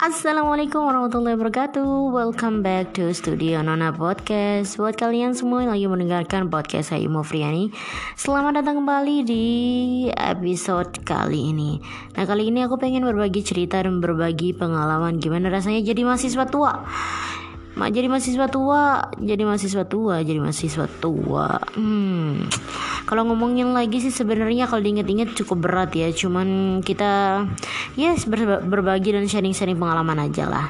Assalamualaikum warahmatullahi wabarakatuh. Welcome back to Studio Nona Podcast. Buat kalian semua yang lagi mendengarkan podcast saya Mufriani Selamat datang kembali di episode kali ini. Nah kali ini aku pengen berbagi cerita dan berbagi pengalaman Gimana rasanya jadi mahasiswa tua Mak jadi mahasiswa tua, jadi mahasiswa tua, jadi mahasiswa tua. Hmm. Kalau ngomongin lagi sih sebenarnya kalau diinget-inget cukup berat ya. Cuman kita yes ber berbagi dan sharing-sharing pengalaman aja lah.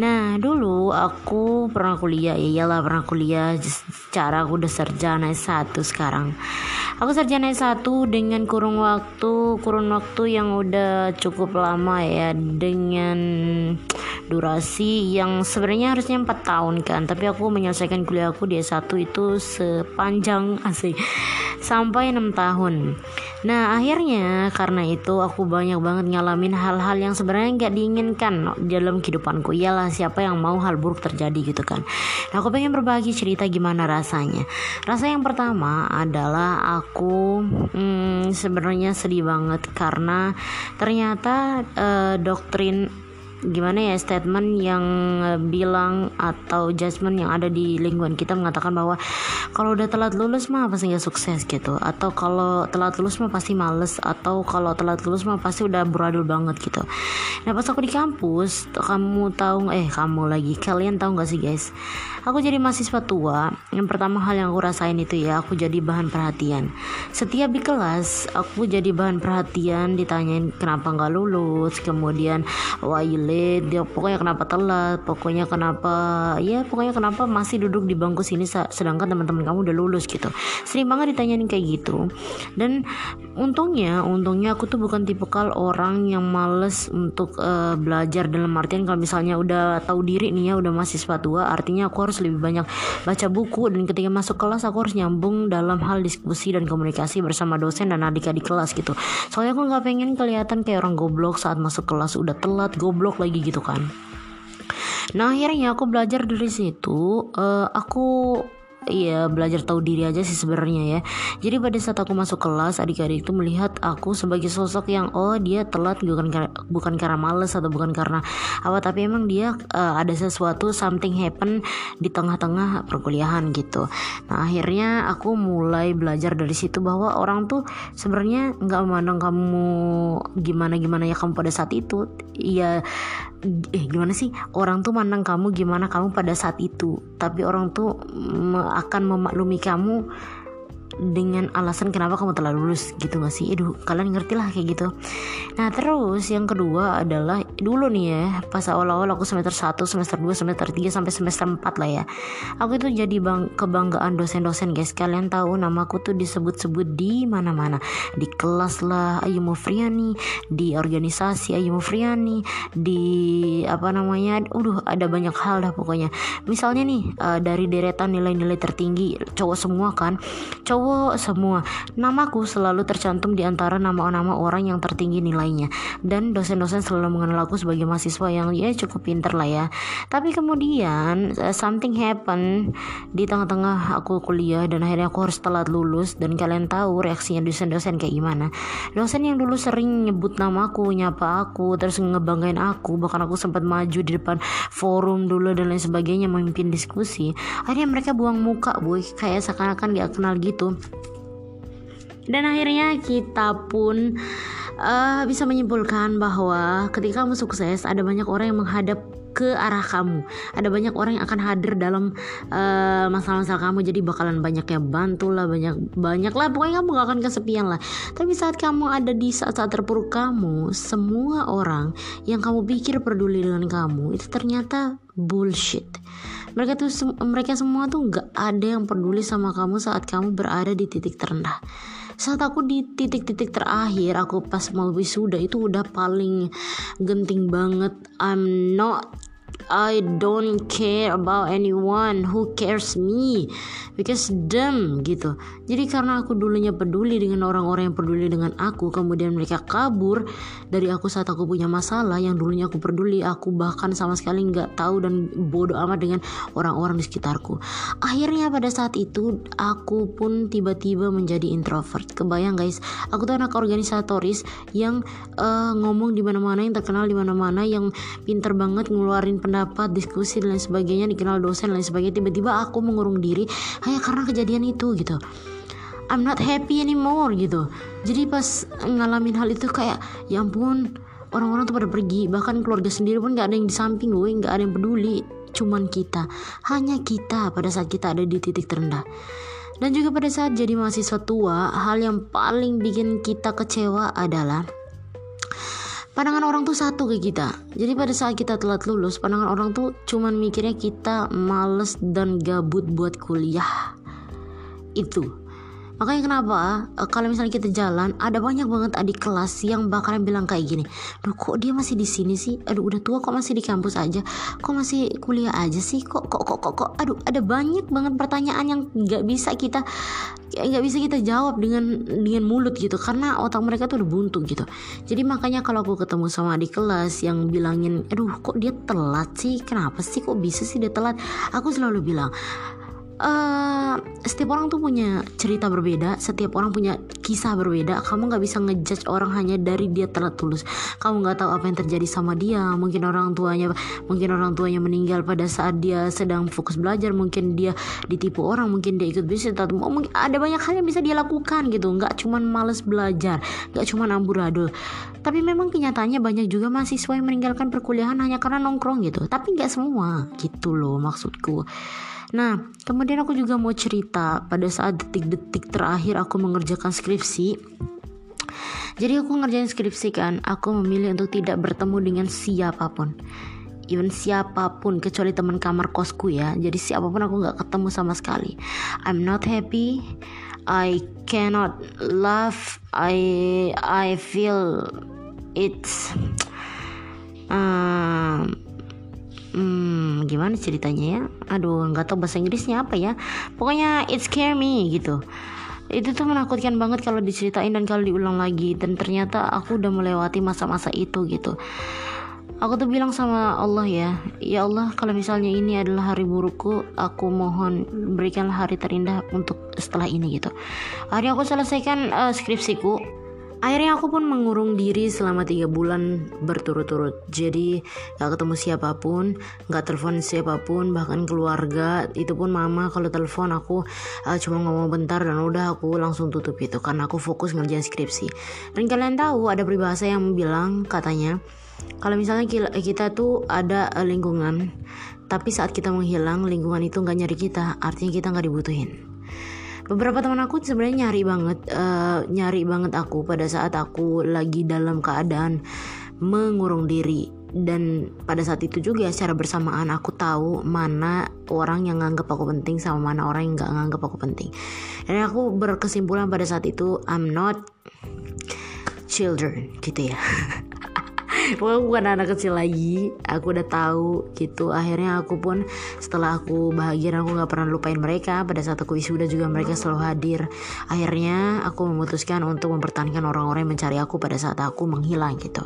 Nah dulu aku pernah kuliah ya iyalah pernah kuliah secara aku udah sarjana S1 sekarang. Aku sarjana S1 dengan kurun waktu kurun waktu yang udah cukup lama ya dengan durasi yang sebenarnya harusnya 4 tahun kan tapi aku menyelesaikan kuliah aku di S1 itu sepanjang asik sampai 6 tahun. Nah akhirnya karena itu aku banyak banget ngalamin hal-hal yang sebenarnya nggak diinginkan dalam kehidupanku. Iyalah siapa yang mau hal buruk terjadi gitu kan. Nah, aku pengen berbagi cerita gimana rasanya. Rasa yang pertama adalah aku hmm, sebenarnya sedih banget karena ternyata uh, doktrin gimana ya statement yang bilang atau judgement yang ada di lingkungan kita mengatakan bahwa kalau udah telat lulus mah pasti nggak sukses gitu. Atau kalau telat lulus mah pasti males. Atau kalau telat lulus mah pasti udah beradul banget gitu. Nah pas aku di kampus kamu tahu eh kamu lagi kalian tahu nggak sih guys? Aku jadi mahasiswa tua. Yang pertama hal yang aku rasain itu ya aku jadi bahan perhatian. Setiap di kelas aku jadi bahan perhatian ditanyain kenapa nggak lulus kemudian why you late dia pokoknya kenapa telat pokoknya kenapa ya pokoknya kenapa masih duduk di bangku sini sedangkan teman-teman kamu udah lulus gitu. Sering banget ditanyain kayak gitu. Dan untungnya untungnya aku tuh bukan tipe kal orang yang males untuk uh, belajar dalam artian kalau misalnya udah tahu diri nih ya udah mahasiswa tua artinya aku harus lebih banyak baca buku. Dan ketika masuk kelas aku harus nyambung dalam hal diskusi dan komunikasi bersama dosen dan adik-adik kelas gitu. Soalnya aku nggak pengen kelihatan kayak orang goblok saat masuk kelas udah telat goblok lagi gitu kan. Nah akhirnya aku belajar dari situ uh, aku Iya belajar tahu diri aja sih sebenarnya ya. Jadi pada saat aku masuk kelas adik-adik itu melihat aku sebagai sosok yang oh dia telat bukan bukan karena males atau bukan karena apa tapi emang dia uh, ada sesuatu something happen di tengah-tengah perkuliahan gitu. Nah akhirnya aku mulai belajar dari situ bahwa orang tuh sebenarnya nggak memandang kamu gimana gimana ya kamu pada saat itu. Iya eh gimana sih orang tuh mandang kamu gimana kamu pada saat itu tapi orang tuh akan memaklumi kamu dengan alasan kenapa kamu telah lulus gitu gak sih? Aduh, kalian ngerti lah kayak gitu. Nah, terus yang kedua adalah dulu nih ya, pas awal-awal aku semester 1, semester 2, semester 3 sampai semester 4 lah ya. Aku itu jadi bang kebanggaan dosen-dosen guys. Kalian tahu namaku tuh disebut-sebut di mana-mana. Di kelas lah Ayu Mufriani, di organisasi Ayu Mufriani, di apa namanya? Udah ada banyak hal dah pokoknya. Misalnya nih uh, dari deretan nilai-nilai tertinggi cowok semua kan. Cowok cowok semua. Namaku selalu tercantum di antara nama-nama orang yang tertinggi nilainya. Dan dosen-dosen selalu mengenal aku sebagai mahasiswa yang ya cukup pinter lah ya. Tapi kemudian uh, something happen di tengah-tengah aku kuliah dan akhirnya aku harus telat lulus dan kalian tahu reaksinya dosen-dosen kayak gimana. Dosen yang dulu sering nyebut namaku, nyapa aku, terus ngebanggain aku, bahkan aku sempat maju di depan forum dulu dan lain sebagainya memimpin diskusi. Akhirnya mereka buang muka, boy, kayak seakan-akan gak kenal gitu dan akhirnya kita pun uh, bisa menyimpulkan bahwa ketika kamu sukses ada banyak orang yang menghadap ke arah kamu. Ada banyak orang yang akan hadir dalam masalah masalah-masalah kamu. Jadi bakalan banyaknya bantu lah, banyak banyak lah. Pokoknya kamu gak akan kesepian lah. Tapi saat kamu ada di saat-saat terpuruk kamu, semua orang yang kamu pikir peduli dengan kamu itu ternyata bullshit mereka tuh mereka semua tuh nggak ada yang peduli sama kamu saat kamu berada di titik terendah. Saat aku di titik-titik terakhir aku pas mau wisuda itu udah paling genting banget. I'm not I don't care about anyone who cares me. Because them gitu. Jadi karena aku dulunya peduli dengan orang-orang yang peduli dengan aku kemudian mereka kabur dari aku saat aku punya masalah yang dulunya aku peduli aku bahkan sama sekali nggak tahu dan bodoh amat dengan orang-orang di sekitarku. Akhirnya pada saat itu aku pun tiba-tiba menjadi introvert. Kebayang guys? Aku tuh anak organisatoris yang uh, ngomong di mana-mana yang terkenal di mana-mana yang pinter banget ngeluarin pendapat diskusi dan lain sebagainya dikenal dosen dan lain sebagainya tiba-tiba aku mengurung diri hanya karena kejadian itu gitu. I'm not happy anymore gitu. Jadi pas ngalamin hal itu kayak ya ampun orang-orang tuh pada pergi bahkan keluarga sendiri pun gak ada yang di samping gue gak ada yang peduli cuman kita. Hanya kita pada saat kita ada di titik terendah. Dan juga pada saat jadi mahasiswa tua hal yang paling bikin kita kecewa adalah pandangan orang tuh satu ke kita. Jadi pada saat kita telat lulus pandangan orang tuh cuman mikirnya kita males dan gabut buat kuliah. Itu Makanya kenapa uh, kalau misalnya kita jalan ada banyak banget adik kelas yang bakalan bilang kayak gini, "Duh, kok dia masih di sini sih? Aduh, udah tua kok masih di kampus aja? Kok masih kuliah aja sih? Kok kok kok kok, kok. aduh, ada banyak banget pertanyaan yang nggak bisa kita nggak bisa kita jawab dengan dengan mulut gitu karena otak mereka tuh udah buntu gitu jadi makanya kalau aku ketemu sama adik kelas yang bilangin aduh kok dia telat sih kenapa sih kok bisa sih dia telat aku selalu bilang uh, setiap orang tuh punya cerita berbeda setiap orang punya kisah berbeda. Kamu nggak bisa ngejudge orang hanya dari dia telat tulus. Kamu nggak tahu apa yang terjadi sama dia. Mungkin orang tuanya mungkin orang tuanya meninggal pada saat dia sedang fokus belajar. Mungkin dia ditipu orang mungkin dia ikut bisnis atau mungkin ada banyak hal yang bisa dia lakukan gitu. Nggak cuman males belajar nggak cuman amburadul. Tapi memang kenyataannya banyak juga mahasiswa yang meninggalkan perkuliahan hanya karena nongkrong gitu. Tapi nggak semua gitu loh maksudku Nah, kemudian aku juga mau cerita pada saat detik-detik terakhir aku mengerjakan skripsi. Jadi aku ngerjain skripsi kan, aku memilih untuk tidak bertemu dengan siapa pun. Even siapa pun kecuali teman kamar kosku ya. Jadi siapa pun aku nggak ketemu sama sekali. I'm not happy. I cannot laugh. I I feel it's um, hmm, gimana ceritanya ya? Aduh nggak tahu bahasa Inggrisnya apa ya. Pokoknya it scare me gitu. Itu tuh menakutkan banget kalau diceritain dan kalau diulang lagi. Dan ternyata aku udah melewati masa-masa itu gitu. Aku tuh bilang sama Allah ya ya Allah kalau misalnya ini adalah hari burukku aku mohon berikanlah hari terindah untuk setelah ini gitu. Akhirnya aku selesaikan uh, skripsiku Akhirnya aku pun mengurung diri selama tiga bulan berturut-turut. Jadi gak ketemu siapa pun, gak telepon siapa pun, bahkan keluarga. Itu pun mama kalau telepon aku uh, cuma ngomong bentar dan udah aku langsung tutup itu karena aku fokus ngerjain skripsi. Dan kalian tahu ada peribahasa yang bilang katanya kalau misalnya kita tuh ada uh, lingkungan, tapi saat kita menghilang lingkungan itu nggak nyari kita, artinya kita nggak dibutuhin beberapa teman aku sebenarnya nyari banget uh, nyari banget aku pada saat aku lagi dalam keadaan mengurung diri. Dan pada saat itu juga secara bersamaan aku tahu mana orang yang nganggap aku penting sama mana orang yang nggak nganggap aku penting. Dan aku berkesimpulan pada saat itu I'm not children gitu ya pokoknya aku bukan anak kecil lagi. Aku udah tahu gitu. Akhirnya aku pun setelah aku bahagia aku nggak pernah lupain mereka pada saat aku wisuda juga mereka selalu hadir. Akhirnya aku memutuskan untuk mempertahankan orang-orang yang mencari aku pada saat aku menghilang gitu.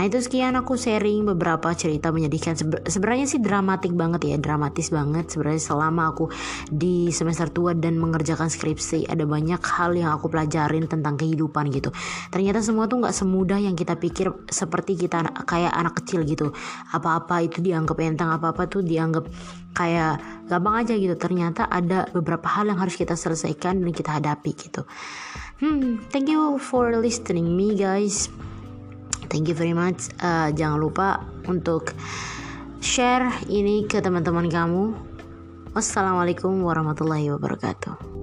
Nah itu sekian aku sharing beberapa cerita menyedihkan. Sebenarnya sih dramatik banget ya dramatis banget. Sebenarnya selama aku di semester tua dan mengerjakan skripsi ada banyak hal yang aku pelajarin tentang kehidupan gitu. Ternyata semua tuh nggak semudah yang kita pikir seperti kita kita kayak anak kecil gitu. Apa-apa itu dianggap enteng apa-apa tuh dianggap kayak gampang aja gitu. Ternyata ada beberapa hal yang harus kita selesaikan dan kita hadapi gitu. Hmm thank you for listening me guys. Thank you very much. Uh, jangan lupa untuk share ini ke teman-teman kamu. Wassalamualaikum warahmatullahi wabarakatuh